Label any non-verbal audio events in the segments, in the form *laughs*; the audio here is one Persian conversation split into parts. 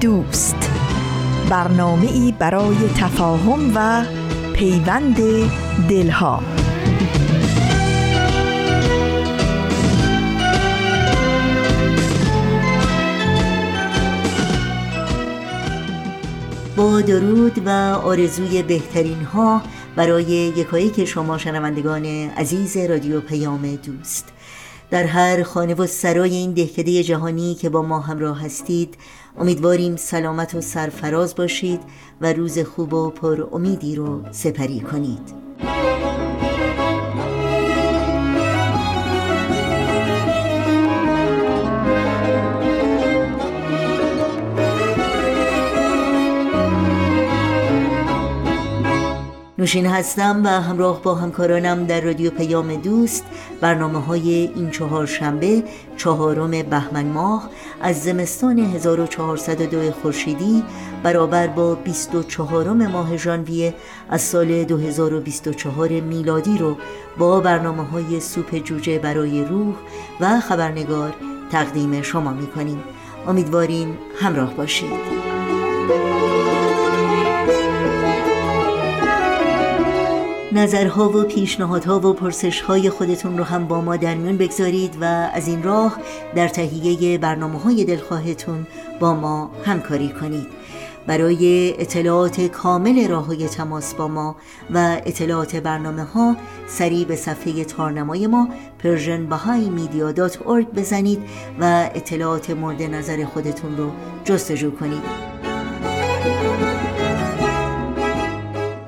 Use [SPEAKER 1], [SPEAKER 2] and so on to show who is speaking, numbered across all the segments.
[SPEAKER 1] دوست. برنامه ای برای تفاهم و پیوند دلها.
[SPEAKER 2] با درود و آرزوی بهترین ها برای یکایی که شما شنوندگان عزیز رادیو پیام دوست. در هر خانه و سرای این دهکده جهانی که با ما همراه هستید امیدواریم سلامت و سرفراز باشید و روز خوب و پر امیدی رو سپری کنید. نوشین هستم و همراه با همکارانم در رادیو پیام دوست برنامه های این چهار شنبه چهارم بهمن ماه از زمستان 1402 خورشیدی برابر با 24 ماه ژانویه از سال 2024 میلادی رو با برنامه های سوپ جوجه برای روح و خبرنگار تقدیم شما می کنیم امیدواریم همراه باشید. نظرها و پیشنهادها و پرسشهای خودتون رو هم با ما در میون بگذارید و از این راه در تهیه برنامه های دلخواهتون با ما همکاری کنید. برای اطلاعات کامل راه های تماس با ما و اطلاعات برنامه ها سریع به صفحه تارنمای ما persianbahaimedia.org بزنید و اطلاعات مورد نظر خودتون رو جستجو کنید.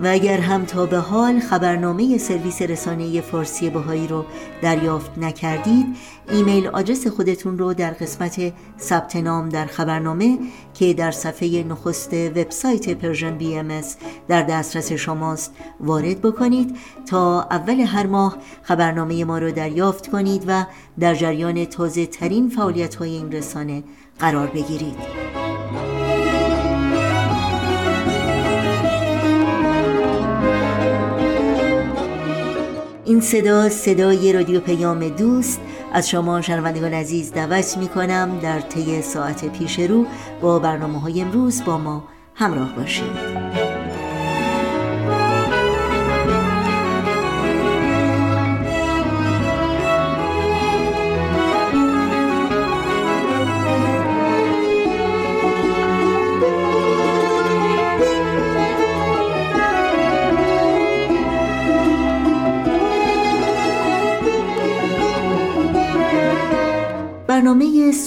[SPEAKER 2] و اگر هم تا به حال خبرنامه سرویس رسانه فارسی بهایی رو دریافت نکردید email address خودتون رو در قسمت ثبت نام در خبرنامه که در صفحه نخست وبسایت Persian BMS در دسترس شماست وارد بکنید تا اول هر ماه خبرنامه ما رو دریافت کنید و در جریان تازه ترین فعالیت های این رسانه قرار بگیرید. صدا صدای رادیو پیام دوست. از شما شنوندگان عزیز دعوت می کنم در طی ساعت پیش رو با برنامه های امروز با ما همراه باشید.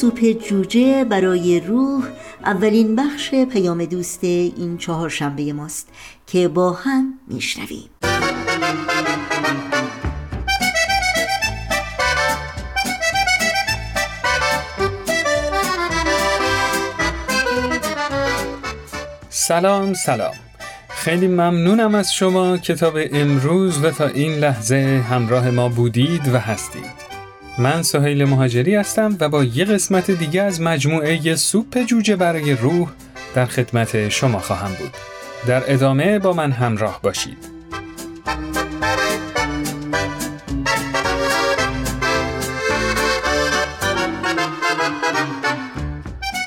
[SPEAKER 2] سوپ جوجه برای روح اولین بخش پیام دوست این چهار شنبه ماست که با هم میشنویم.
[SPEAKER 3] سلام سلام. خیلی ممنونم از شما کتاب امروز و تا این لحظه همراه ما بودید و هستید. من سهیل مهاجری هستم و با یه قسمت دیگه از مجموعه سوپ جوجه برای روح در خدمت شما خواهم بود. در ادامه با من همراه باشید.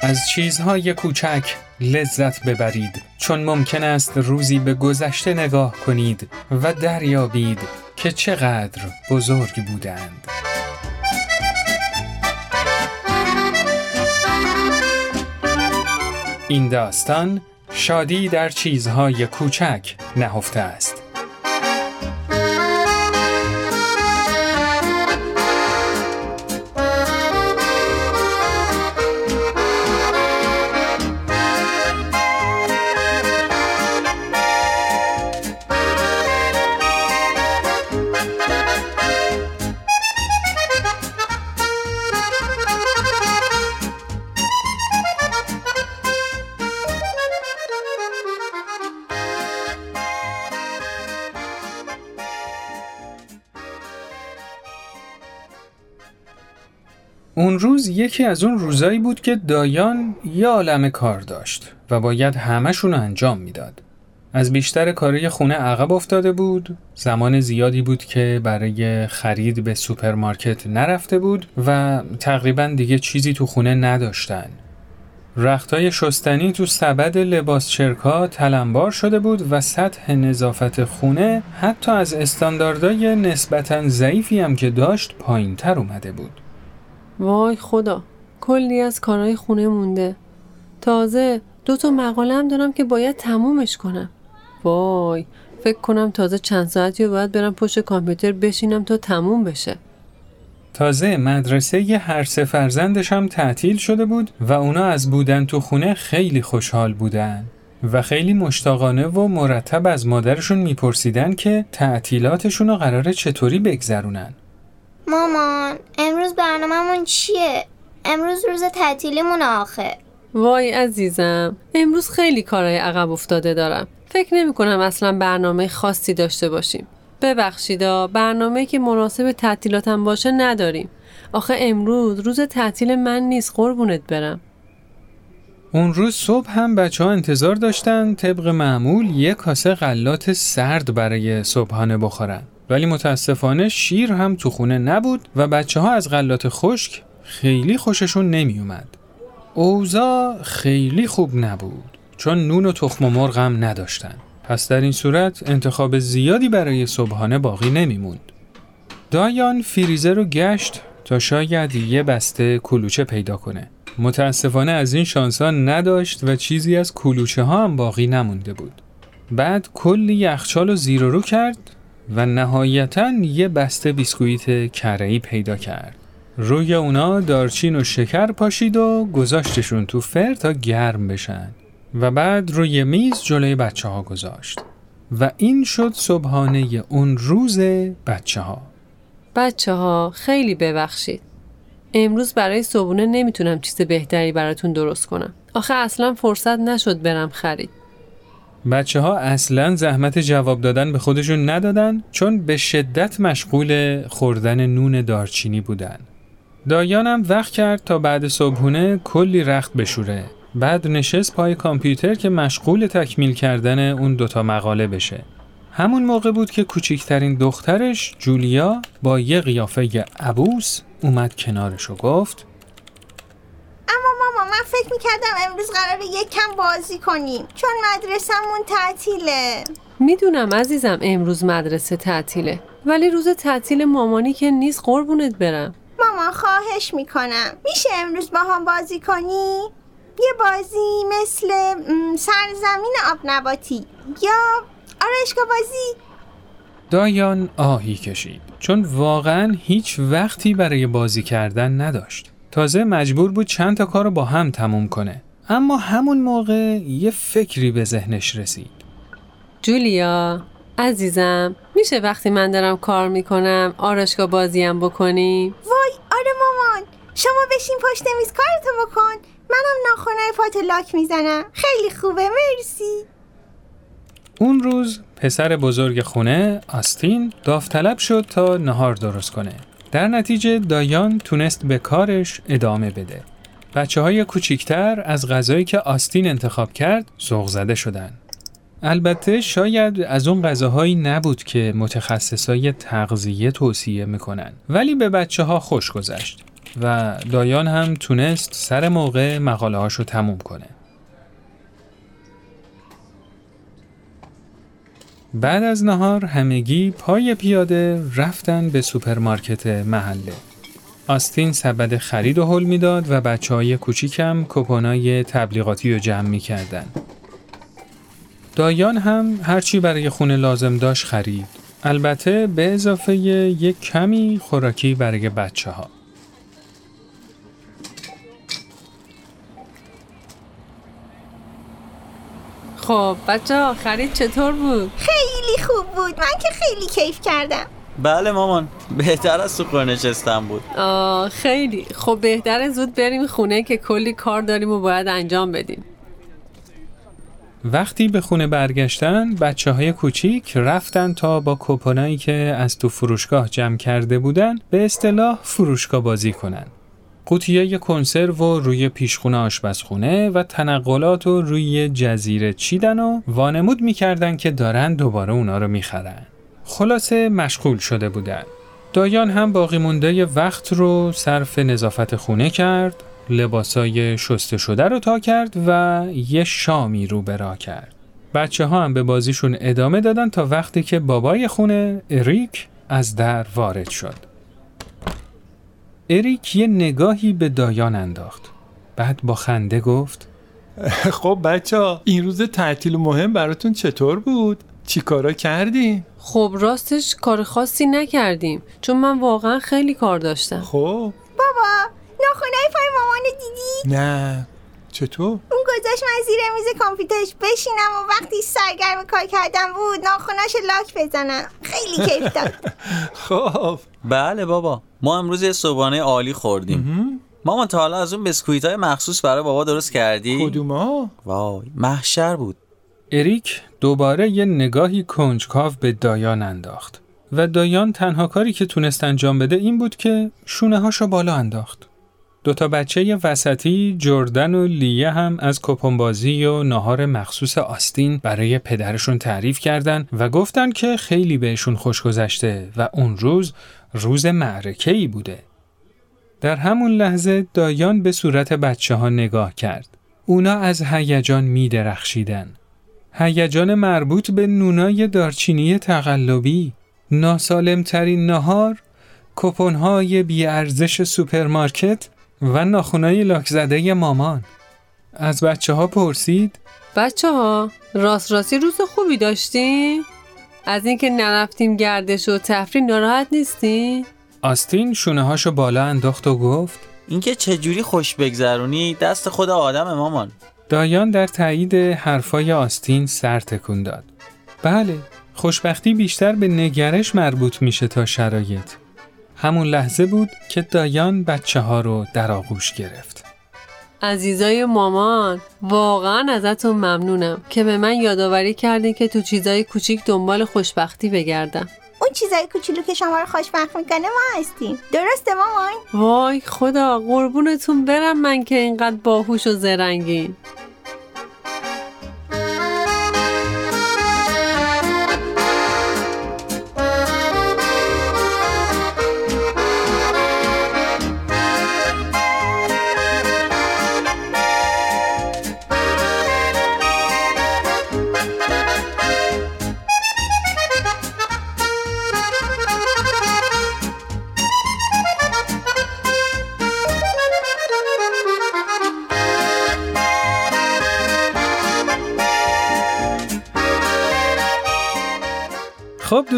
[SPEAKER 3] از چیزهای کوچک لذت ببرید چون ممکن است روزی به گذشته نگاه کنید و دریابید که چقدر بزرگ بودند. این داستان شادی در چیزهای کوچک نهفته است. اون روز یکی از اون روزایی بود که دایان یه عالم کار داشت و باید همهشون انجام می‌داد. از بیشتر کارای خونه عقب افتاده بود. زمان زیادی بود که برای خرید به سوپرمارکت نرفته بود و تقریبا دیگه چیزی تو خونه نداشتن. رختای شستنی تو سبد لباس چرکا تلمبار شده بود و سطح نظافت خونه حتی از استانداردهای نسبتا ضعیفی هم که داشت پایین تر اومده بود.
[SPEAKER 4] وای خدا کلی از کارهای خونه مونده. تازه دو تا مقاله هم دارم که باید تمومش کنم. وای فکر کنم تازه چند ساعتی و باید برم پشت کامپیوتر بشینم تا تموم بشه.
[SPEAKER 3] تازه مدرسه یه هر سه فرزندش هم تعطیل شده بود و اونا از بودن تو خونه خیلی خوشحال بودن و خیلی مشتاقانه و مرتب از مادرشون میپرسیدن که تعطیلاتشون رو قراره چطوری بگذرونن.
[SPEAKER 5] مامان امروز برنامهمون چیه؟ امروز روز تعطیلیمون آخه.
[SPEAKER 4] وای عزیزم امروز خیلی کارهای عقب افتاده دارم. فکر نمی کنم اصلا برنامه خاصی داشته باشیم. ببخشیدا برنامه که مناسب تعطیلاتم باشه نداریم. آخه امروز روز تعطیل من نیست قربونت برم.
[SPEAKER 3] اون روز صبح هم بچه ها انتظار داشتن طبق معمول یه کاسه غلات سرد برای صبحانه بخورن. ولی متاسفانه شیر هم تو خونه نبود و بچه ها از غلات خشک خیلی خوششون نمی اومد. اوزا خیلی خوب نبود چون نون و تخم و مرغ هم نداشتن. پس در این صورت انتخاب زیادی برای صبحانه باقی نمیموند. دایان فریزر رو گشت تا شاید یه بسته کلوچه پیدا کنه. متاسفانه از این شانسا نداشت و چیزی از کلوچه ها هم باقی نمونده بود. بعد کلی یخچال رو زیر رو کرد و نهایتا یه بسته بیسکویت کرهی پیدا کرد. روی اونا دارچین و شکر پاشید و گذاشتشون تو فر تا گرم بشن. و بعد روی میز جلوی بچه ها گذاشت. و این شد صبحانه اون روز بچه ها
[SPEAKER 4] بچه ها خیلی ببخشید. امروز برای صبحونه نمی‌تونم چیز بهتری براتون درست کنم. آخه اصلا فرصت نشد برم خرید.
[SPEAKER 3] بچه ها اصلا زحمت جواب دادن به خودشون ندادن چون به شدت مشغول خوردن نون دارچینی بودن دایانم وقت کرد تا بعد صبحونه کلی رخت بشوره بعد نشست پای کامپیوتر که مشغول تکمیل کردن اون دوتا مقاله بشه. همون موقع بود که کوچکترین دخترش جولیا با یه قیافه عبوس اومد کنارش و گفت
[SPEAKER 6] من فکر می‌کردم امروز قراره یک کم بازی کنیم چون مدرسهمون تعطیله.
[SPEAKER 4] می‌دونم عزیزم امروز مدرسه تعطیله. ولی روز تعطیل مامانی که نیست قربونت برم.
[SPEAKER 6] ماما خواهش می‌کنم. میشه امروز با هم بازی کنی؟ یه بازی مثل سرزمین آب نباتی یا آرشگاه بازی.
[SPEAKER 3] دایان آهی کشید چون واقعا هیچ وقتی برای بازی کردن نداشت. تازه مجبور بود چند تا کار رو با هم تموم کنه. اما همون موقع یه فکری به ذهنش رسید.
[SPEAKER 4] جولیا عزیزم میشه وقتی من دارم کار می‌کنم آرشگاه بازیم بکنیم؟
[SPEAKER 6] وای آره مامان. شما بشین پشت میز کارتو بکن. منم ناخونای پات لاک می‌زنم. خیلی خوبه مرسی.
[SPEAKER 3] اون روز پسر بزرگ خونه آستین داوطلب شد تا نهار درست کنه. در نتیجه دایان تونست به کارش ادامه بده بچه های کوچیکتر از غذایی که آستین انتخاب کرد سوق زده شدن البته شاید از اون غذاهایی نبود که متخصصای تغذیه توصیه می‌کنن ولی به بچه ها خوش گذشت و دایان هم تونست سر موقع مقاله هاشو تموم کنه. بعد از نهار همگی پای پیاده رفتن به سوپرمارکت محله. آستین سبد خرید و حل می‌داد و بچه های کوچیکم کپونای تبلیغاتی رو جمع می‌کردن. دایان هم هرچی برای خونه لازم داشت خرید. البته به اضافه یک کمی خوراکی برای بچه ها.
[SPEAKER 4] خب بچه ها خرید چطور بود؟
[SPEAKER 6] خیلی خوب بود. من که خیلی کیف کردم.
[SPEAKER 7] بله مامان بهتر از تو نشستم بود.
[SPEAKER 4] آه خیلی. خب بهتر زود بریم خونه که کلی کار داریم و باید انجام بدیم.
[SPEAKER 3] وقتی به خونه برگشتن بچه های کوچیک رفتن تا با کوپنایی که از تو فروشگاه جمع کرده بودن به اصطلاح فروشگاه بازی کنن. قوطیای کنسرو و روی پیشخونه آشپزخونه و تنقلات و روی جزیره چیدن و وانمود می‌کردن که دارن دوباره اونا رو می‌خرن. خلاصه مشغول شده بودن. دایان هم باقی مونده وقت رو صرف نظافت خونه کرد، لباسای شسته شده رو تا کرد و یه شامی رو برا کرد. بچه ها هم به بازیشون ادامه دادن تا وقتی که بابای خونه اریک از در وارد شد. اریک یه نگاهی به دایان انداخت. بعد با خنده گفت *laughs*
[SPEAKER 8] خب بچه ها این روز تعطیل مهم براتون چطور بود؟ چی کارا کردی؟
[SPEAKER 4] خب راستش کار خاصی نکردیم چون من واقعا خیلی کار داشتم
[SPEAKER 8] خب
[SPEAKER 6] بابا ناخونای پای مامان دیدی؟
[SPEAKER 8] نه چطور؟
[SPEAKER 6] اون گذاشت من زیر میز کامپیوترش بشینم و وقتی سرگرم کار کردم بود ناخوناش لاک بزنم خیلی کیف داد *laughs*
[SPEAKER 8] خب
[SPEAKER 7] بله بابا ما امروز یه صبحانه عالی خوردیم مامان تا حالا از اون بسکویت های مخصوص برای بابا درست کردی؟
[SPEAKER 8] کدوما؟
[SPEAKER 7] وای محشر بود
[SPEAKER 3] اریک دوباره یه نگاهی کنجکاو به دایان انداخت و دایان تنها کاری که تونست انجام بده این بود که شونه هاشو بالا انداخت. دوتا بچه وسطی جردن و لیه هم از کپنبازی و ناهار مخصوص آستین برای پدرشون تعریف کردند و گفتن که خیلی بهشون خوش گذشته و اون روز روز معرکه ای بوده. در همون لحظه دایان به صورت بچه ها نگاه کرد. اونا از هیجان می درخشیدن. هیجان مربوط به نونای دارچینی تقلبی، ناسالمترین نهار، کوپن‌های بیارزش سوپرمارکت و ناخونای لاک زده مامان. از بچه ها پرسید
[SPEAKER 4] بچه ها راست راستی روز خوبی داشتیم؟ از اینکه نرفتیم گردش و تفریح ناراحت نیستی؟
[SPEAKER 3] آستین شونه هاشو بالا انداخت و گفت
[SPEAKER 7] اینکه چجوری خوش بگذرونی دست خود آدم مامان
[SPEAKER 3] دایان در تایید حرفای آستین سر تکون داد. بله، خوشبختی بیشتر به نگرش مربوط میشه تا شرایط. همون لحظه بود که دایان بچه ها رو در آغوش گرفت.
[SPEAKER 4] عزیزای مامان واقعا ازتون ممنونم که به من یادآوری کردین که تو چیزای کوچیک دنبال خوشبختی بگردم.
[SPEAKER 6] اون چیزای کوچولو که شما رو خوشبخت می‌کنه ما هستیم درسته مامان؟
[SPEAKER 4] وای خدا قربونتون برم من که اینقدر باهوش و زرنگین.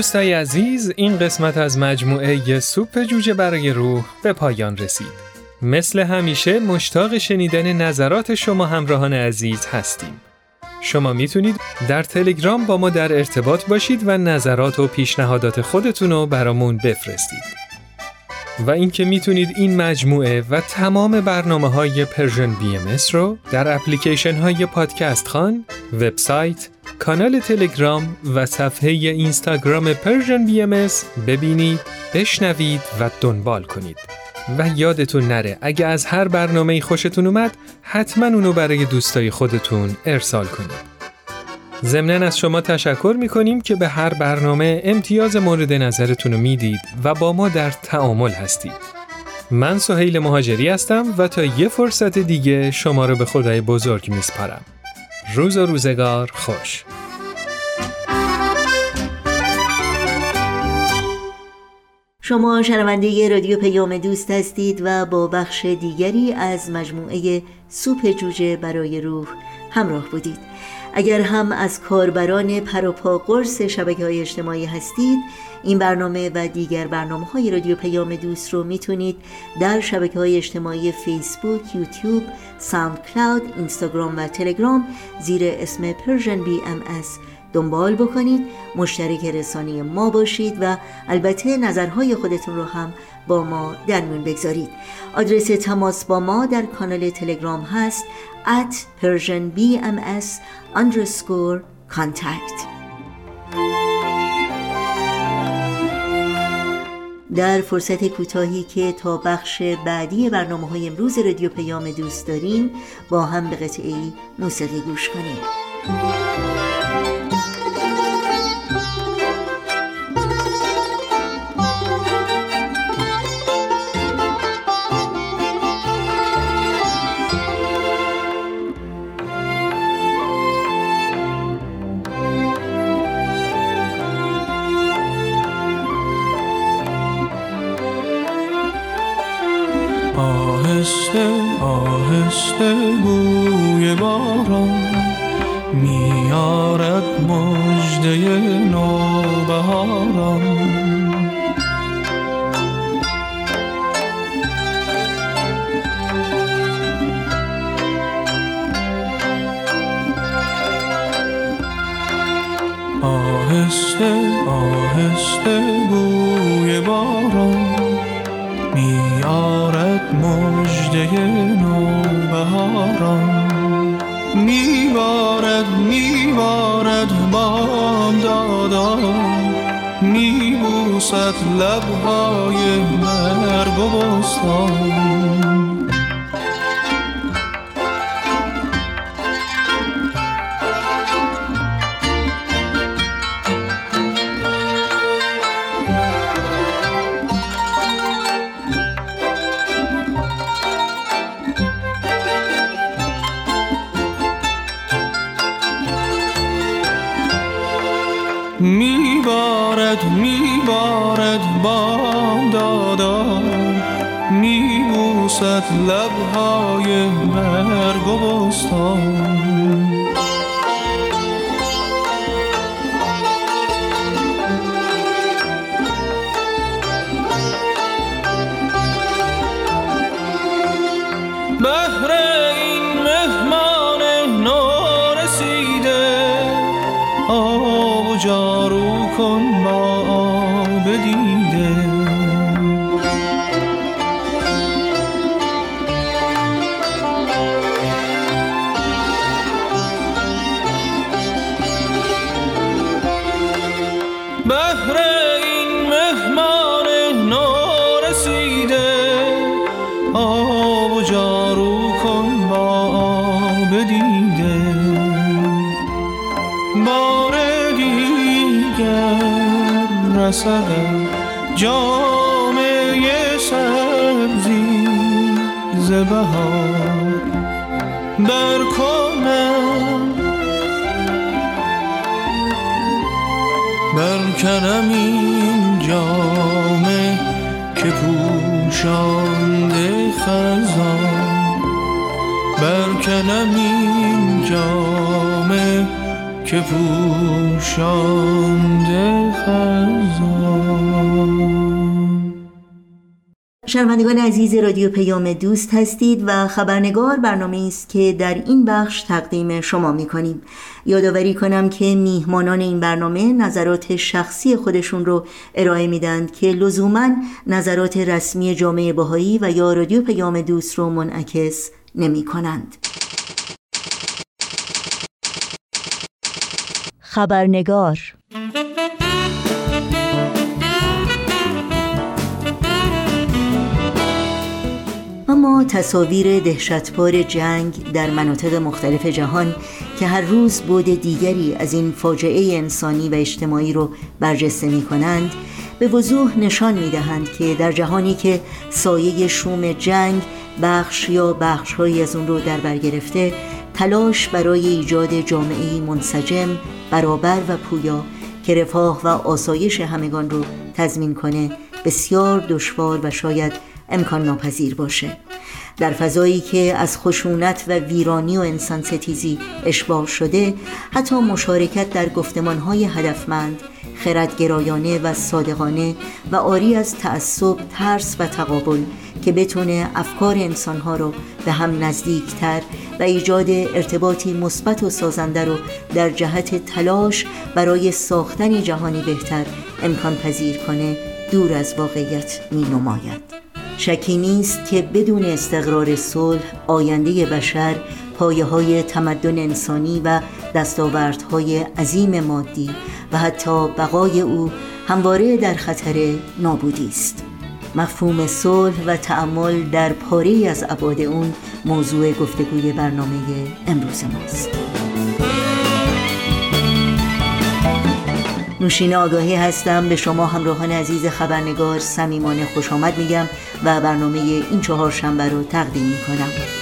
[SPEAKER 3] دوستای عزیز این قسمت از مجموعه سوپ جوجه برای روح به پایان رسید. مثل همیشه مشتاق شنیدن نظرات شما همراهان عزیز هستیم. شما می‌تونید در تلگرام با ما در ارتباط باشید و نظرات و پیشنهادات خودتون رو برامون بفرستید. و اینکه می‌تونید این مجموعه و تمام برنامه های Persian BMS رو در اپلیکیشن های پادکست خوان، وبسایت، کانال تلگرام و صفحه اینستاگرام Persian BMS ببینید، بشنوید و دنبال کنید. و یادتون نره اگه از هر برنامه خوشتون اومد حتما اونو برای دوستای خودتون ارسال کنید. ضمنا از شما تشکر می‌کنیم که به هر برنامه امتیاز مورد نظرتون رو می‌دید و با ما در تعامل هستید. من سهیل مهاجری هستم و تا یه فرصت دیگه شما رو به خدای بزرگ میسپارم. روز و روزگار خوش.
[SPEAKER 2] شما شنونده رادیو پیام دوست هستید و با بخش دیگری از مجموعه سوپ جوجه برای روح همراه بودید اگر هم از کاربران پروپا قرص شبکه های اجتماعی هستید این برنامه و دیگر برنامه های رادیو پیام دوست رو می‌تونید در شبکه های اجتماعی فیسبوک، یوتیوب، SoundCloud، اینستاگرام و تلگرام زیر اسم Persian BMS دنبال بکنید. مشترک رسانه ما باشید و البته نظرهای خودتون رو هم با ما در میون بگذارید. آدرس تماس با ما در کانال تلگرام هست at persianbms underscore contact. در فرصت کوتاهی که تا بخش بعدی برنامه های امروز رادیو پیام دوست داریم با هم به قطعه موسیقی گوش کنیم.
[SPEAKER 9] میبارد میبارد بام دادا. میبوسد لبهای مرگ و بستان. رسدم جامعه سبزی زبهار بر کنم. برکنم این جامه که پوشانده خزان. برکنم این جامه که پوشانده خزان
[SPEAKER 2] شنوندگان عزیز رادیو پیام دوست هستید و خبرنگار برنامه است که در این بخش تقدیم شما می کنیم یادآوری کنم که میهمانان این برنامه نظرات شخصی خودشون رو ارائه میدند که لزوما نظرات رسمی جامعه بهایی و یا رادیو پیام دوست رو منعکس نمی کنند. خبرنگار. اما تصاویر دهشتبار جنگ در مناطق مختلف جهان که هر روز بود دیگری از این فاجعه انسانی و اجتماعی رو برجسته می کنند به وضوح نشان می دهند که در جهانی که سایه شوم جنگ بخش یا بخشهایی از اون رو در بر گرفته تلاش برای ایجاد جامعه منسجم برابر و پویا که رفاه و آسایش همگان رو تضمین کنه بسیار دشوار و شاید امکان ناپذیر باشه. در فضایی که از خشونت و ویرانی و انسان ستیزی اشباه شده حتی مشارکت در گفتمانهای هدفمند خردگرایانه و صادقانه و آری از تعصب، ترس و تقابل که بتونه افکار انسانها رو به هم نزدیکتر و ایجاد ارتباطی مثبت و سازنده رو در جهت تلاش برای ساختن جهانی بهتر امکان پذیر کنه دور از واقعیت می نماید. شکی نیست که بدون استقرار صلح آینده بشر پایه های تمدن انسانی و دستاوردهای عظیم مادی و حتی بقای او همواره در خطر نابودی است. مفهوم صلح و تعمل در پاره از ابعاد اون موضوع گفتگوی برنامه امروز ماست. نوشین آگاهی هستم. به شما همراهان عزیز خبرنگار صمیمانه خوش آمد میگم و برنامه این چهار شنبه رو تقدیم می‌کنم.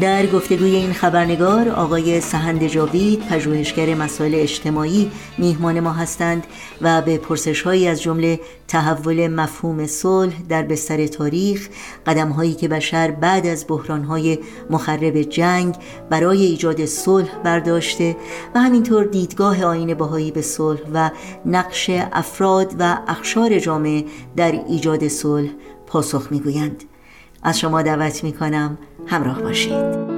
[SPEAKER 2] در گفتگوی این خبرنگار آقای سهند جاوید پژوهشگر مسائل اجتماعی میهمان ما هستند و به پرسش هایی از جمله تحول مفهوم صلح در بستر تاریخ قدم هایی که بشر بعد از بحران های مخرب جنگ برای ایجاد صلح برداشته و همینطور دیدگاه آین باهایی به صلح و نقش افراد و اخشار جامعه در ایجاد صلح پاسخ می‌گویند. از شما دعوت می کنم همراه باشید.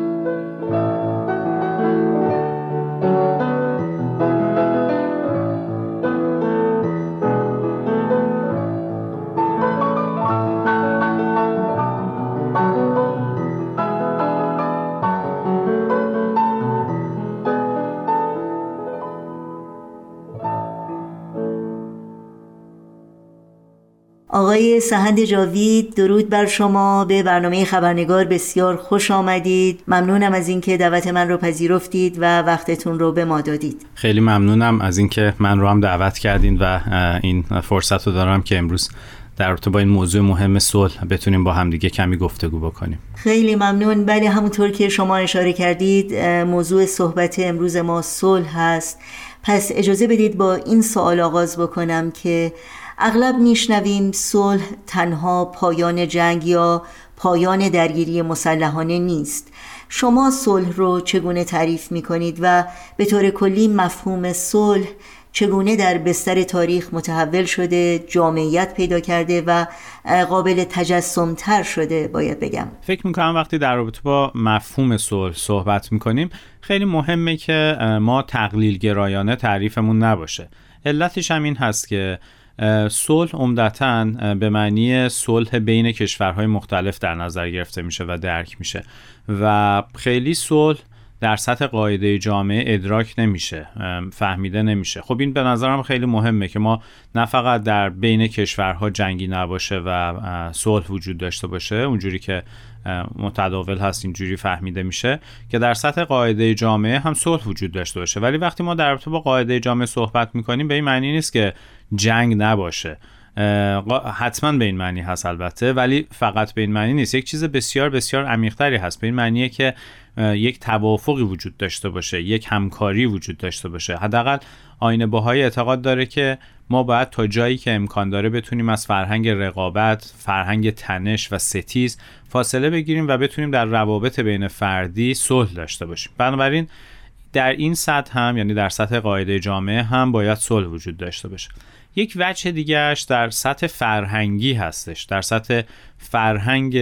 [SPEAKER 2] آقای سهند جاوید درود بر شما. به برنامه خبرنگار بسیار خوش آمدید. ممنونم از اینکه دعوت من رو پذیرفتید و وقتتون رو به ما دادید.
[SPEAKER 10] خیلی ممنونم از اینکه من رو هم دعوت کردین و این فرصت رو دارم که امروز در رابطه با این موضوع مهم صلح بتونیم با همدیگه کمی گفتگو بکنیم.
[SPEAKER 2] خیلی ممنون. بله همونطور که شما اشاره کردید موضوع صحبت امروز ما صلح هست. پس اجازه بدید با این سوال آغاز بکنم که اغلب میشنویم صلح تنها پایان جنگ یا پایان درگیری مسلحانه نیست. شما صلح رو چگونه تعریف می کنید و به طور کلی مفهوم صلح چگونه در بستر تاریخ متحول شده جامعیت پیدا کرده و قابل تجسم تر شده باید بگم؟
[SPEAKER 10] فکر می‌کنم وقتی در رابطه با مفهوم صلح صحبت می‌کنیم خیلی مهمه که ما تقلیل گرایانه تعریفمون نباشه. علتش هم این هست که صلح عمدتا به معنی صلح بین کشورهای مختلف در نظر گرفته میشه و درک میشه. و خیلی صلح در سطح قاعده جامعه ادراک نمیشه فهمیده نمیشه. خب این به نظرم خیلی مهمه که ما نه فقط در بین کشورها جنگی نباشه و صلح وجود داشته باشه اونجوری که متداول هست اینجوری فهمیده میشه که در سطح قاعده جامعه هم صلح وجود داشته باشه. ولی وقتی ما در رابطه با قاعده جامعه صحبت می‌کنیم به این معنی نیست که جنگ نباشه. حتما به این معنی هست البته ولی فقط به این معنی نیست یک چیز بسیار بسیار عمیقتری هست به این معنیه که یک توافقی وجود داشته باشه یک همکاری وجود داشته باشه حداقل آینه باهای اعتقاد داره که ما باید تا جایی که امکان داره بتونیم از فرهنگ رقابت، فرهنگ تنش و ستیز فاصله بگیریم و بتونیم در روابط بین فردی صلح داشته باشیم. بنابراین در این سطح هم یعنی در سطح قاعده جامعه هم باید صلح وجود داشته باشه. یک وجه دیگهش در سطح فرهنگی هستش در سطح فرهنگ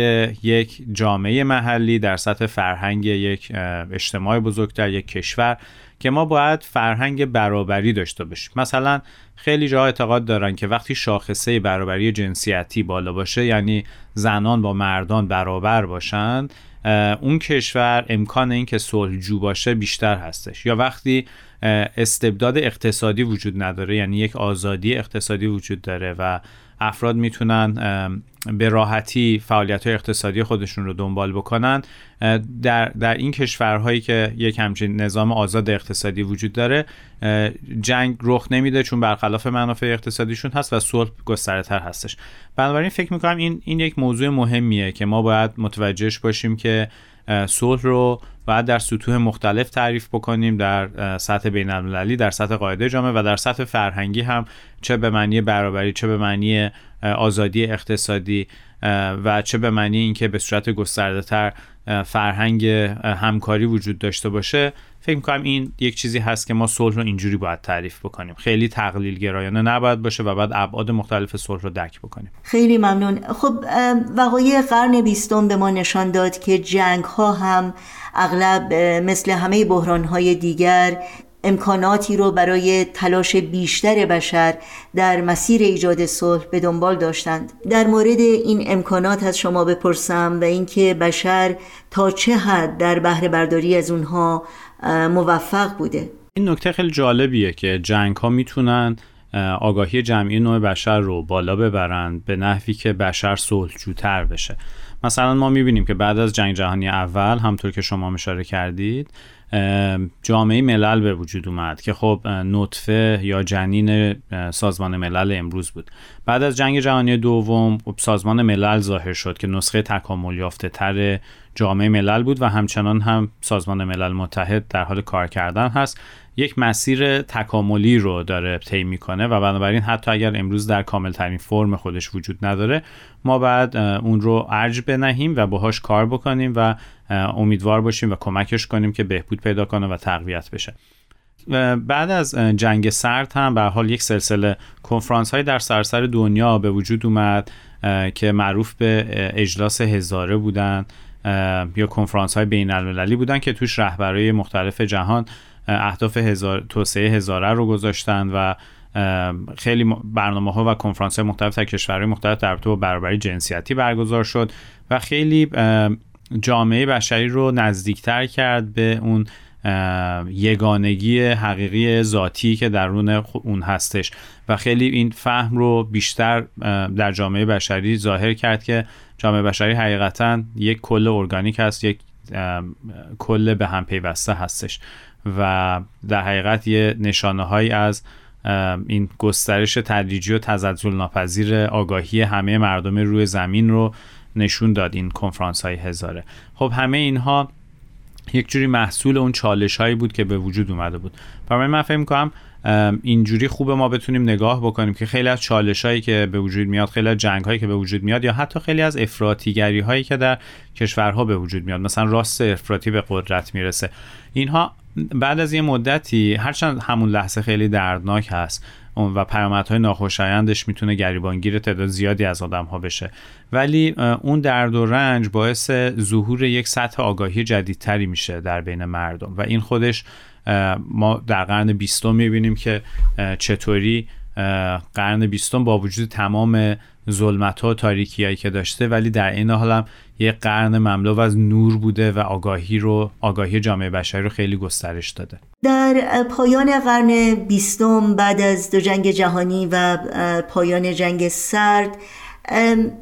[SPEAKER 10] یک جامعه محلی در سطح فرهنگ یک اجتماع بزرگتر یک کشور که ما باید فرهنگ برابری داشته باشیم. مثلا خیلی جا اعتقاد دارن که وقتی شاخصه برابری جنسیتی بالا باشه یعنی زنان با مردان برابر باشند اون کشور امکان اینکه صلحجو باشه بیشتر هستش. یا وقتی استبداد اقتصادی وجود نداره. یعنی یک آزادی اقتصادی وجود داره و افراد می‌تونن به راحتی فعالیت های اقتصادی خودشون رو دنبال بکنن. در, در این کشورهایی که یک همچین نظام آزاد اقتصادی وجود داره جنگ رخ نمیده چون برخلاف منافع اقتصادیشون هست و صلح گسترده تر هستش. بنابراین فکر می‌کنم این, این یک موضوع مهمیه که ما باید متوجهش باشیم که صلح رو باید در سطوح مختلف تعریف بکنیم در سطح بین المللی در سطح قاعده جامعه و در سطح فرهنگی هم چه به معنی برابری چه به معنی آزادی اقتصادی و چه به معنی اینکه به صورت گسترده تر فرهنگ همکاری وجود داشته باشه فکر می‌کنم این یک چیزی هست که ما صلح رو اینجوری باید تعریف بکنیم. خیلی تقلیل گرایانه نباید باشه و بعد ابعاد مختلف صلح رو درک بکنیم.
[SPEAKER 2] خیلی ممنون. خب وقایع قرن بیستم به ما نشان داد که جنگ ها هم اغلب مثل همه بحران های دیگر امکاناتی رو برای تلاش بیشتر بشر در مسیر ایجاد صلح به دنبال داشتند. در مورد این امکانات از شما بپرسم و اینکه بشر تا چه حد در بهره برداری از اونها موفق بوده.
[SPEAKER 10] این نکته خیلی جالبیه که جنگ ها می‌تونن آگاهی جمعی نوع بشر رو بالا ببرند به نحوی که بشر صلحجوتر بشه. مثلا ما می‌بینیم که بعد از جنگ جهانی اول همطور که شما اشاره کردید جامعه ملل به وجود اومد که خب نطفه یا جنین سازمان ملل امروز بود. بعد از جنگ جهانی دوم خب سازمان ملل ظاهر شد که نسخه تکامل یافته تر جامعه ملل بود و همچنان هم سازمان ملل متحد در حال کار کردن هست. یک مسیر تکاملی رو داره طی می‌کنه و بنابراین حتی اگر امروز در کامل ترین فرم خودش وجود نداره ما بعد اون رو ارج بنهیم و باهاش کار بکنیم و امیدوار باشیم و کمکش کنیم که بهبود پیدا کنه و تقویت بشه. بعد از جنگ سرد هم به حال یک سلسله کنفرانس های در سراسر دنیا به وجود اومد که معروف به اجلاس هزاره بودن یا کنفرانس های بین المللی بودن که توش رهبرای مختلف جهان اهداف هزار، توسعه هزاره رو گذاشتن و خیلی برنامه ها و کنفرانس های مختلف در کشورهای مختلف در با برابری جنسیتی برگزار شد و خیلی جامعه بشری رو نزدیکتر کرد به اون یگانگی حقیقی ذاتی که درون اون هستش و خیلی این فهم رو بیشتر در جامعه بشری ظاهر کرد که جامعه بشری حقیقتا یک کل ارگانیک هست یک کل به هم پیوسته هستش. و در حقیقت یه نشانه هایی از این گسترش تدریجی و تزلزل ناپذیر آگاهی همه مردم روی زمین رو نشون داد این کنفرانس های هزاره. خب همه اینها یک جوری محصول اون چالش هایی بود که به وجود اومده بود. برای من فکر کنم اینجوری خوبه ما بتونیم نگاه بکنیم که خیلی از چالش هایی که به وجود میاد خیلی از جنگ هایی که به وجود میاد یا حتی خیلی از افراطیگری هایی که در کشورها به وجود میاد. مثلا راست افراطی به قدرت می‌رسه. اینها بعد از یه مدتی هرچند همون لحظه خیلی دردناک هست و پیامدهای ناخوشایندش می‌تونه گریبانگیر تعداد زیادی از آدم ها بشه. ولی اون درد و رنج باعث ظهور یک سطح آگاهی جدیدتری میشه در بین مردم. و این خودش ما در قرن بیستم می‌بینیم که چطوری قرن بیستم با وجود تمام ظلمت ها و تاریکی هایی که داشته ولی در این حال هم یه قرن مملو از نور بوده و آگاهی رو آگاهی جامعه بشری رو خیلی گسترش داده.
[SPEAKER 2] در پایان قرن بیستم بعد از دو جنگ جهانی و پایان جنگ سرد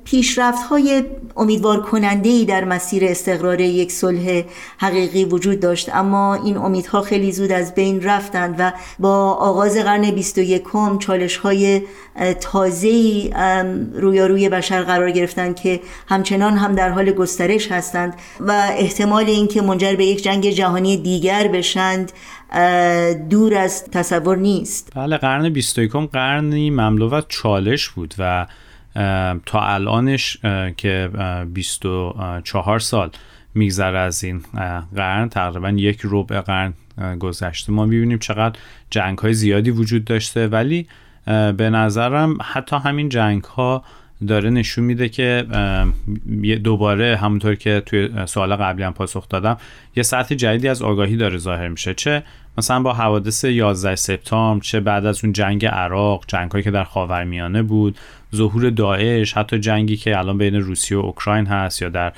[SPEAKER 2] پیشرفت های امیدوار کننده ای در مسیر استقرار یک صلح حقیقی وجود داشت. اما این امیدها خیلی زود از بین رفتند و با آغاز قرن 21 چالش های تازه رویاروی بشر قرار گرفتند که همچنان هم در حال گسترش هستند و احتمال اینکه منجر به یک جنگ جهانی دیگر بشند دور از تصور نیست.
[SPEAKER 10] بله قرن 21 قرنی مملو از چالش بود و تا الانش که 24 سال میگذره از این قرن تقریبا یک ربع قرن گذشته. ما می‌بینیم چقدر جنگ های زیادی وجود داشته ولی به نظرم حتی همین جنگ ها داره نشون میده که دوباره همونطور که توی سوال قبلی هم پاسخ دادم یه سطح جدیدی از آگاهی داره ظاهر میشه. چه مثلا با حوادث 11 سپتامبر چه بعد از اون جنگ عراق جنگ هایی که در خاورمیانه بود ظهور داعش حتی جنگی که الان بین روسیه و اوکراین هست یا در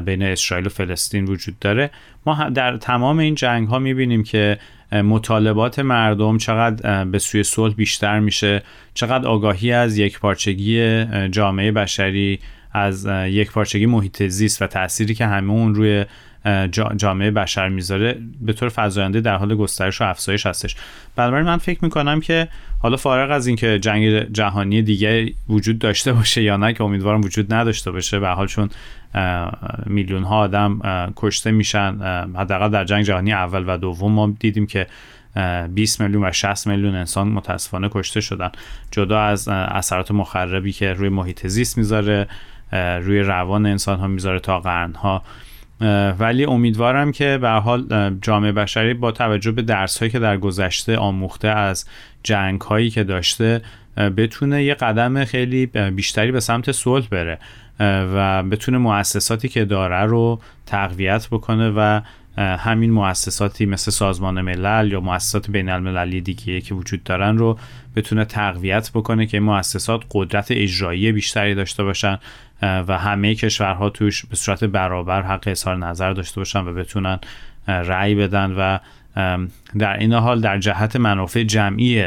[SPEAKER 10] بین اسرائیل و فلسطین وجود داره. ما در تمام این جنگ ها می‌بینیم که مطالبات مردم چقدر به سوی صلح بیشتر میشه چقدر آگاهی از یک پارچگی جامعه بشری از یک پارچگی محیط زیست و تأثیری که همه اون روی جامعه بشر می‌ذاره به طور فزاینده در حال گسترش و افزایش هستش. بنابراین من فکر می‌کنم که حالا فارغ از اینکه جنگ جهانی دیگه وجود داشته باشه یا نه که امیدوارم وجود نداشته باشه به حال چون میلیون ها آدم کشته میشن حداقل در جنگ جهانی اول و دوم ما دیدیم که 20 میلیون و 60 میلیون انسان متاسفانه کشته شدن. جدا از اثرات مخربی که روی محیط زیست می‌ذاره روی روان انسان ها می‌ذاره تا قرن ها ولی امیدوارم که به حال جامعه بشری با توجه به درس هایی که در گذشته آموخته از جنگ هایی که داشته بتونه یه قدم خیلی بیشتری به سمت صلح بره و بتونه مؤسساتی که داره رو تقویت بکنه و همین مؤسساتی مثل سازمان ملل یا مؤسسات بین المللی دیگه که وجود دارن رو بتونه تقویت بکنه که مؤسسات قدرت اجرایی بیشتری داشته باشن. و همه کشورها توش به صورت برابر حق اظهار نظر داشته باشن و بتونن رأی بدن و در این حال در جهت منافع جمعی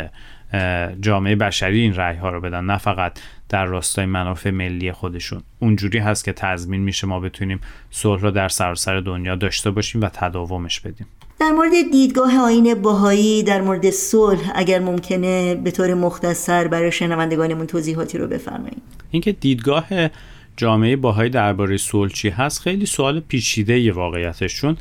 [SPEAKER 10] جامعه بشری این رأی ها رو بدن نه فقط در راستای منافع ملی خودشون. اونجوری هست که تضمین میشه ما بتونیم صلح رو در سراسر دنیا داشته باشیم و تداومش بدیم.
[SPEAKER 2] در مورد دیدگاه آین باهایی در مورد صلح اگر ممکنه به طور مختصر برای شنوندگانمون توضیحاتی رو بفرمایید.
[SPEAKER 10] اینکه دیدگاه جامعه باهایی درباره صلح چی هست؟ خیلی سوال پیچیده ی واقعیتش چون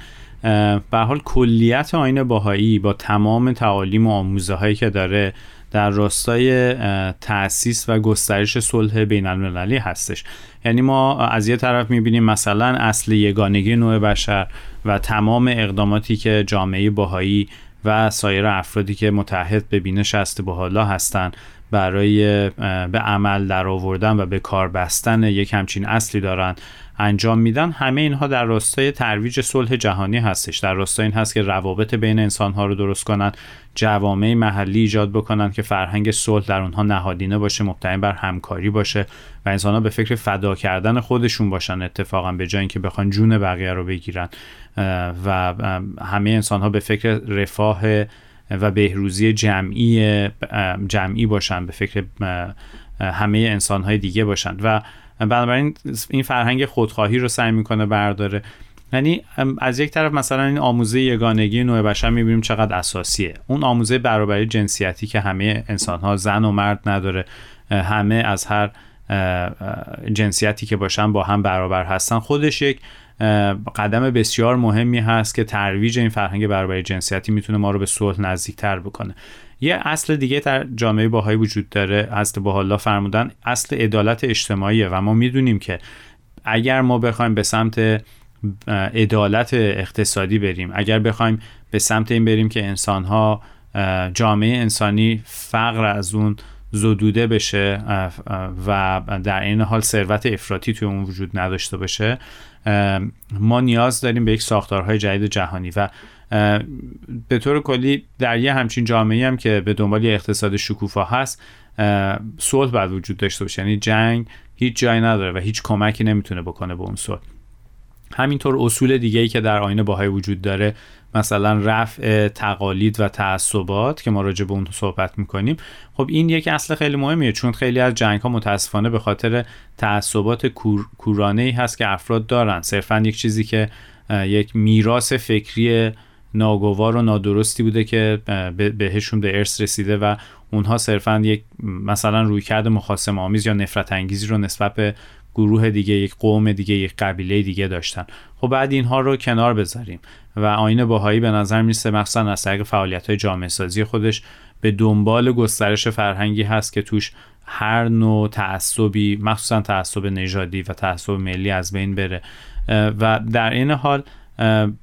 [SPEAKER 10] به حال کلیت آین باهایی با تمام تعالیم و آموزه هایی که داره در راستای تأسیس و گسترش صلح بین المللی هستش. یعنی ما از یه طرف می‌بینیم مثلا اصل یگانگی نوع بشر و تمام اقداماتی که جامعه باهایی و سایر افرادی که متحد به بینش حالا هستند برای به عمل در آوردن و به کار بستن یک همچین اصلی دارند انجام میدن. همه اینها در راستای ترویج صلح جهانی هستش. در راستای این هست که روابط بین انسان ها رو درست کنن جوامع محلی ایجاد بکنن که فرهنگ صلح در اونها نهادینه باشه مبتنی بر همکاری باشه و انسان ها به فکر فدا کردن خودشون باشن اتفاقا به جای اینکه بخوان جون بقیه رو بگیرن. و همه انسان ها به فکر رفاه و بهروزی جمعی جمعی باشن به فکر همه انسان های دیگه باشن. و بنابراین این فرهنگ خودخواهی رو سعی می‌کنه برداره. یعنی از یک طرف مثلا این آموزه یگانگی نوع بشر می‌بینیم چقدر اساسیه. اون آموزه برابری جنسیتی که همه انسان ها زن و مرد نداره. همه از هر جنسیتی که باشن با هم برابر هستن. خودش یک قدم بسیار مهمی هست که ترویج این فرهنگ برابری جنسیتی می‌تونه ما رو به صلح نزدیکتر بکنه. یه اصل دیگه در جامعه باهایی وجود داره اصل باحالا فرمودن اصل عدالت اجتماعیه و ما می‌دونیم که اگر ما بخوایم به سمت عدالت اقتصادی بریم اگر بخوایم به سمت این بریم که انسانها جامعه انسانی فقر از اون زدوده بشه و در این حال ثروت افراطی توی اون وجود نداشته باشه ما نیاز داریم به یک ساختارهای جدید جهانی و به طور کلی در یه همچین جامعه هم که به دنبال یه اقتصاد شکوفا هست صلح باید وجود داشته باشه. یعنی جنگ هیچ جایی نداره و هیچ کمکی نمی‌تونه بکنه به اون صلح. همینطور اصول دیگه ای که در آینه باهای وجود داره مثلا رفع تقالید و تعصبات که ما راجع به اون صحبت می‌کنیم. خب این یک اصل خیلی مهمیه چون خیلی از جنگ ها متاسفانه به خاطر تعصبات کور، کورانه ای هست که افراد دارن. صرفا یک چیزی که یک میراث فکری ناگوار و نادرستی بوده که بهشون به ارث رسیده و اونها صرفا یک مثلا رویکرد مخاسم آمیز یا نفرت انگیزی رو نسبت به گروه دیگه یک قوم دیگه یک قبیله دیگه داشتن. خب بعد اینها رو کنار بذاریم و آین باهایی به نظر می‌رسه مخصوصا از طریق فعالیت های جامعه سازی خودش به دنبال گسترش فرهنگی هست که توش هر نوع تعصبی مخصوصا تعصب نژادی و تعصب ملی از بین بره. و در این حال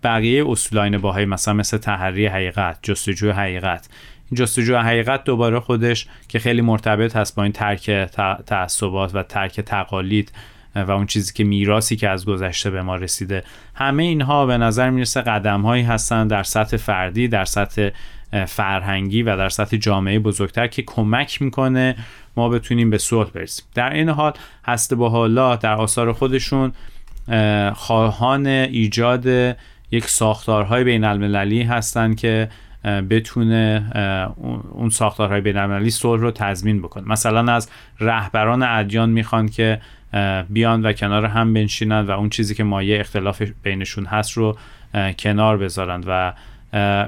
[SPEAKER 10] بقیه اصول باهایی مثلا مثل تحری حقیقت جستجوی حقیقت این جستجوی حقیقت دوباره خودش که خیلی مرتبط هست با این ترک تعصبات و ترک تقالید و اون چیزی که میراسی که از گذشته به ما رسیده. همه اینها به نظر می‌رسه قدم هایی هستن در سطح فردی در سطح فرهنگی و در سطح جامعه بزرگتر که کمک می‌کنه ما بتونیم به صلح برسیم. در این حال هست با حالا در آثار خودشون خواهان ایجاد یک ساختارهای بین المللی هستند که بتونه اون ساختارهای بین المللی صلح رو تضمین بکنه. مثلا از رهبران ادیان می‌خوان که بیان و کنار هم بنشینند و اون چیزی که مایه اختلاف بینشون هست رو کنار بذارند و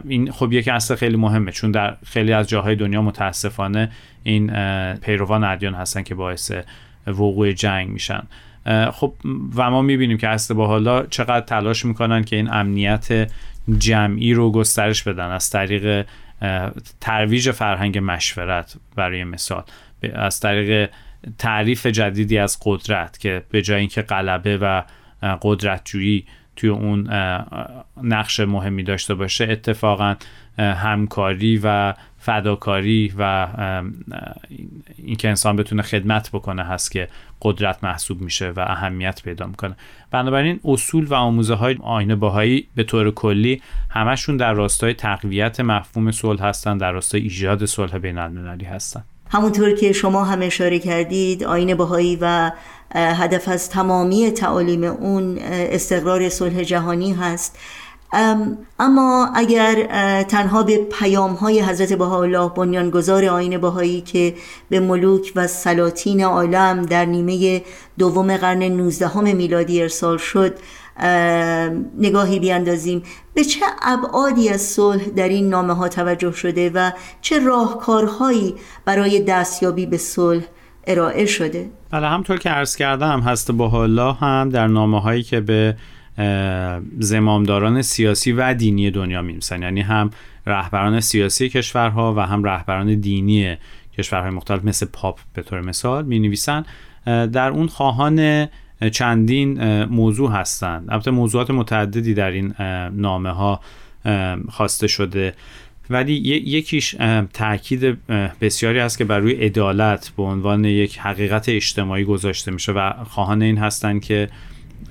[SPEAKER 10] این خب یک اصل خیلی مهمه چون در خیلی از جاهای دنیا متاسفانه این پیروان ادیان هستن که باعث وقوع جنگ میشن. خب و ما می‌بینیم که اصل با حالا چقدر تلاش می‌کنن که این امنیت جمعی رو گسترش بدن از طریق ترویج فرهنگ مشورت برای مثال. از طریق تعریف جدیدی از قدرت که به جای اینکه غلبه و قدرتجویی توی اون نقش مهمی داشته باشه اتفاقا همکاری و فداکاری و اینکه انسان بتونه خدمت بکنه هست که قدرت محسوب میشه و اهمیت پیدا می‌کنه. بنابراین اصول و آموزه های آینه باهایی به طور کلی همشون در راستای تقویت مفهوم صلح هستن در راستای ایجاد صلح بین المللی هستن.
[SPEAKER 2] همونطور که شما هم اشاره کردید آین بهایی و هدف از تمامی تعالیم اون استقرار صلح جهانی هست. اما اگر تنها به پیام های حضرت بهاءالله بنیانگذار آین بهایی که به ملوک و سلاطین عالم در نیمه دوم قرن 19 میلادی ارسال شد نگاهی بیاندازیم. به چه ابعادی از صلح در این نامه ها توجه شده و چه راهکارهایی برای دستیابی به صلح ارائه شده؟
[SPEAKER 10] بله همطور که عرض کردم هست با هم در نامه هایی که به زمامداران سیاسی و دینی دنیا می‌رسن یعنی هم رهبران سیاسی کشورها و هم رهبران دینی کشورهای مختلف مثل پاپ به طور مثال می نویسن در اون خواهان چندین موضوع هستند. البته موضوعات متعددی در این نامه ها خواسته شده. ولی یکیش تاکید بسیاری هست که بر روی عدالت به عنوان یک حقیقت اجتماعی گذاشته میشه و خواهان این هستند که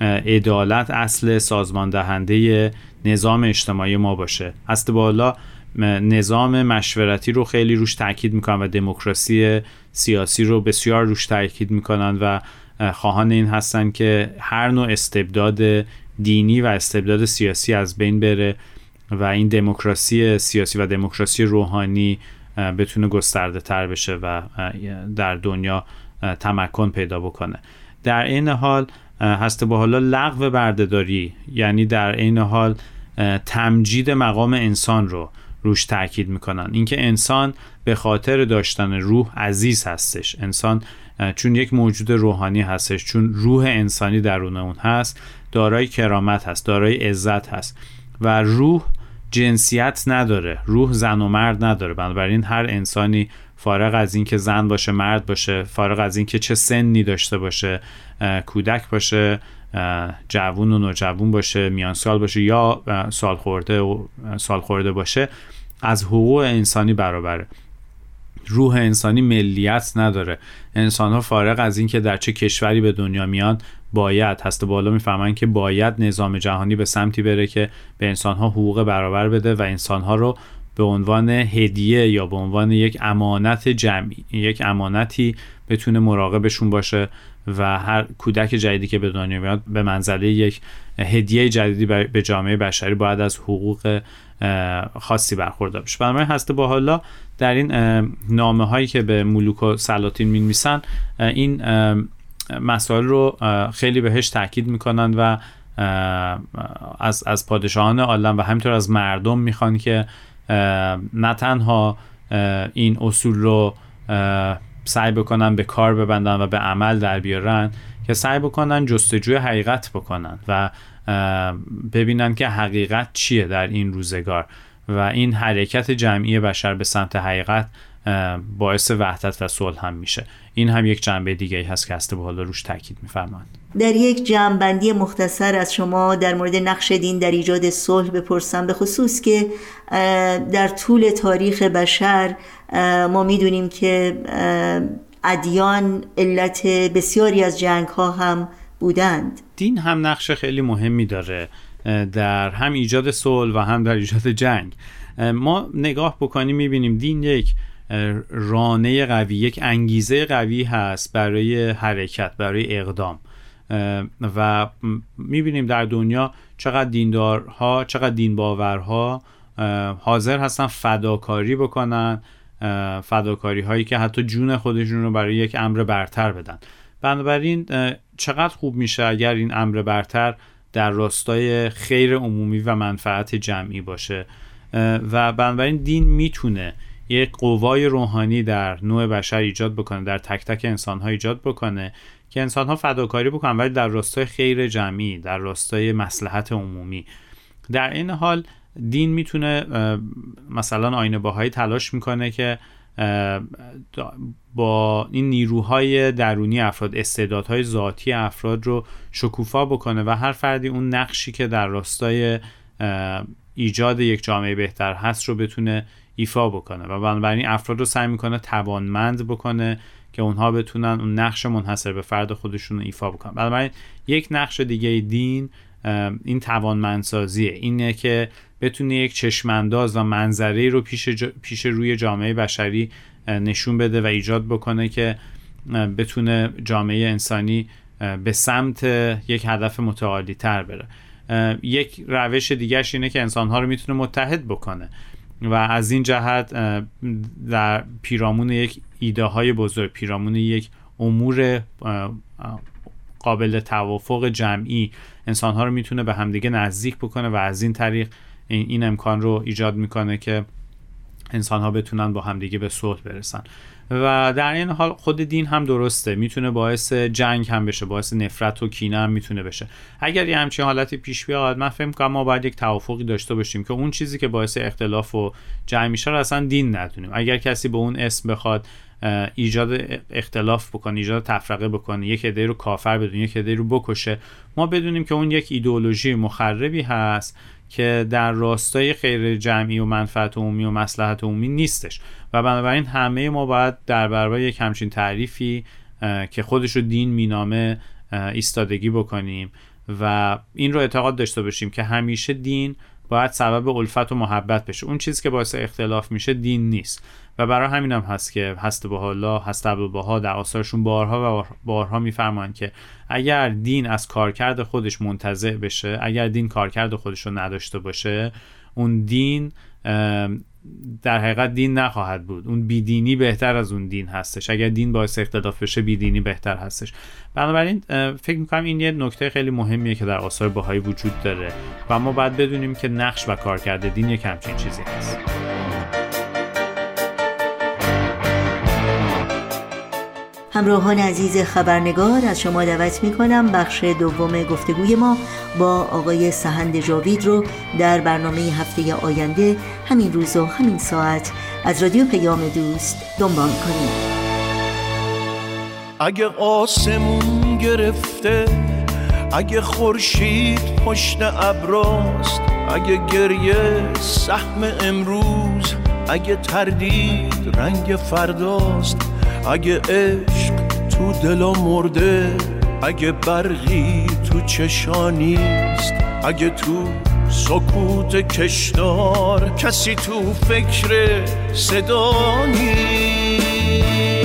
[SPEAKER 10] عدالت اصل سازمان دهنده نظام اجتماعی ما باشه. هست بالا نظام مشورتی رو خیلی روش تاکید می‌کنن و دموکراسی سیاسی رو بسیار روش تاکید می‌کنن و خواهان این هستن که هر نوع استبداد دینی و استبداد سیاسی از بین بره و این دموکراسی سیاسی و دموکراسی روحانی بتونه گسترده تر بشه و در دنیا تمکن پیدا بکنه. در این حال هست با حالا لغو بردهداری. یعنی در این حال تمجید مقام انسان رو روش تاکید می‌کنن. اینکه انسان به خاطر داشتن روح عزیز هستش. انسان چون یک موجود روحانی هستش چون روح انسانی درون اون هست دارای کرامت هست دارای عزت هست. و روح جنسیت نداره روح زن و مرد نداره. بنابراین هر انسانی فارغ از اینکه زن باشه مرد باشه فارغ از اینکه چه سنی داشته باشه کودک باشه جوون و نوجوون باشه میان سال باشه یا سال خورده و سال خورده باشه از حقوق انسانی برابره. روح انسانی ملیت نداره. انسان ها فارغ از اینکه در چه کشوری به دنیا میان باید هست بالا می‌فهمن که باید نظام جهانی به سمتی بره که به انسان ها حقوق برابر بده و انسان ها رو به عنوان هدیه یا به عنوان یک امانت جمعی. یک امانتی بتونه مراقبشون باشه و هر کودک جدیدی که به دنیا میاد به منزله یک هدیه جدیدی به جامعه بشری باید از حقوق خاصی برخوردار بشه. بنابراین هسته با حالا در این نامه هایی که به ملوک و سلاطین می این مسائل رو خیلی بهش تاکید می‌کنن و از, از پادشاهان عالم و همینطور از مردم می‌خوان که نه تنها این اصول رو سعی بکنن به کار ببندن و به عمل در بیارن که سعی بکنن جستجوی حقیقت بکنن و ببینن که حقیقت چیه در این روزگار و این حرکت جمعی بشر به سمت حقیقت باعث وحدت و صلح هم میشه. این هم یک جنبه دیگه ای هست که هسته به حالا روش تاکید میفرمایند
[SPEAKER 2] در یک جمعبندی مختصر از شما در مورد نقش دین در ایجاد صلح بپرسم به خصوص که در طول تاریخ بشر ما می‌دونیم که ادیان علت بسیاری از جنگ ها هم بودند.
[SPEAKER 10] دین هم نقش خیلی مهمی داره در هم ایجاد صلح و هم در ایجاد جنگ. ما نگاه بکنیم می‌بینیم دین یک رانه قوی یک انگیزه قوی هست برای حرکت برای اقدام. و می‌بینیم در دنیا چقدر دیندارها چقدر دین باورها حاضر هستن فداکاری بکنن فداکاری هایی که حتی جون خودشون رو برای یک امر برتر بدن. بنابراین چقدر خوب میشه اگر این امر برتر در راستای خیر عمومی و منفعت جمعی باشه. و بنابراین دین می‌تونه یک قوای روحانی در نوع بشر ایجاد بکنه در تک تک انسان ها ایجاد بکنه که انسان ها فداکاری بکنن ولی در راستای خیر جمعی در راستای مسلحت عمومی. در این حال دین می‌تونه مثلا آینه باهایی تلاش می‌کنه که با این نیروهای درونی افراد استعدادهای ذاتی افراد رو شکوفا بکنه و هر فردی اون نقشی که در راستای ایجاد یک جامعه بهتر هست رو بتونه ایفا بکنه و بنابراین افراد رو سعی می‌کنه توانمند بکنه که اونها بتونن اون نقش منحصر به فرد خودشون رو ایفا بکنن. بنابراین یک نقش دیگه دین این توانمندسازیه. اینه که بتونه یک چشمانداز و منظره رو پیش, پیش روی جامعه بشری نشون بده و ایجاد بکنه که بتونه جامعه انسانی به سمت یک هدف متعالی تر بره یک روش دیگرش اینه که انسانها رو می‌تونه متحد بکنه. و از این جهت در پیرامون یک ایده های بزرگ پیرامون یک امور قابل توافق جمعی انسانها رو می‌تونه به همدیگه نزدیک بکنه و از این طریق این امکان رو ایجاد می‌کنه که انسان ها بتونن با همدیگه به صلح برسن. و در این حال خود دین هم درسته. می‌تونه باعث جنگ هم بشه باعث نفرت و کینه هم می‌تونه بشه. اگر یه همچین حالتی پیش بیاد من فکر کنم ما باید یک توافقی داشته باشیم که اون چیزی که باعث اختلاف و جنگ میشه رو اصلا دین ندونیم. اگر کسی به اون اسم بخواد ایجاد اختلاف بکنه ایجاد تفرقه بکنه یک عده رو کافر بدون یک عده رو بکشه. ما بدونیم که اون یک ایدئولوژی مخربی هست که در راستای خیر جمعی و منفعت عمومی و مسلحت عمومی نیستش. و بنابراین همه ما باید در برابر یک همچین تعریفی که خودش رو دین مینامه ایستادگی بکنیم. و این رو اعتقاد داشته باشیم که همیشه دین باید سبب الفت و محبت بشه. اون چیزی که باعث اختلاف میشه دین نیست. و برای همین هم هست که هست به الله هست عبدالبها در آثارشون بارها و بارها میفرمان که اگر دین از کارکرد خودش منتظع بشه اگر دین کارکرد خودش رو نداشته باشه اون دین در حقیقت دین نخواهد بود. اون بیدینی بهتر از اون دین هستش. اگر دین باعث اختلاف بشه بیدینی بهتر هستش. بنابراین فکر می‌کنم این یه نکته خیلی مهمیه که در آثار بهایی وجود داره و ما باید بدونیم که نقش و کارکرد دین یک همچین چیزی هست.
[SPEAKER 2] همراهان عزیز خبرنگار از شما دعوت می کنم بخش دوم گفتگوی ما با آقای سهند جاوید رو در برنامه هفته آینده همین روز و همین ساعت از رادیو پیام دوست دنبال کنیم
[SPEAKER 11] اگه آسمون گرفته اگه خورشید پشت ابراست اگه گریه سهم امروز اگه تردید رنگ فرداست اگه عشق تو دلا مرده اگه برقی تو چشانیست اگه تو سکوت کشدار کسی تو فکر صدا یه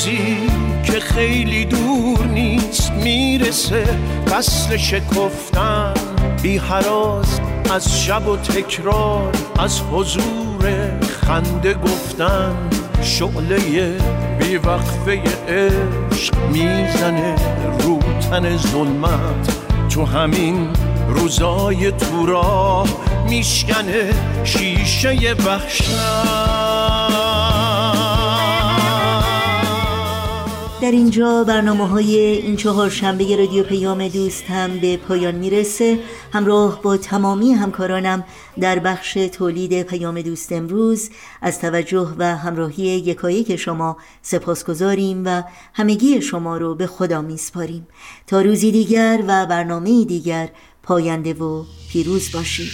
[SPEAKER 11] روزی که خیلی دور نیست می‌رسه. فصل شکفتن بی حراس از شب و تکرار از حضور خنده گفتن. شعله بی وقفه عشق می‌زنه رو تن ظلمت. تو همین روزای تو راه میشکنه شیشه وحشت.
[SPEAKER 2] در اینجا برنامه های این چهار شنبه رادیو پیام دوست هم به پایان می‌رسه. همراه با تمامی همکارانم در بخش تولید پیام دوست امروز از توجه و همراهی یکایک شما سپاس گذاریم و همگی شما رو به خدا میسپاریم. تا روزی دیگر و برنامه دیگر پاینده و پیروز باشید.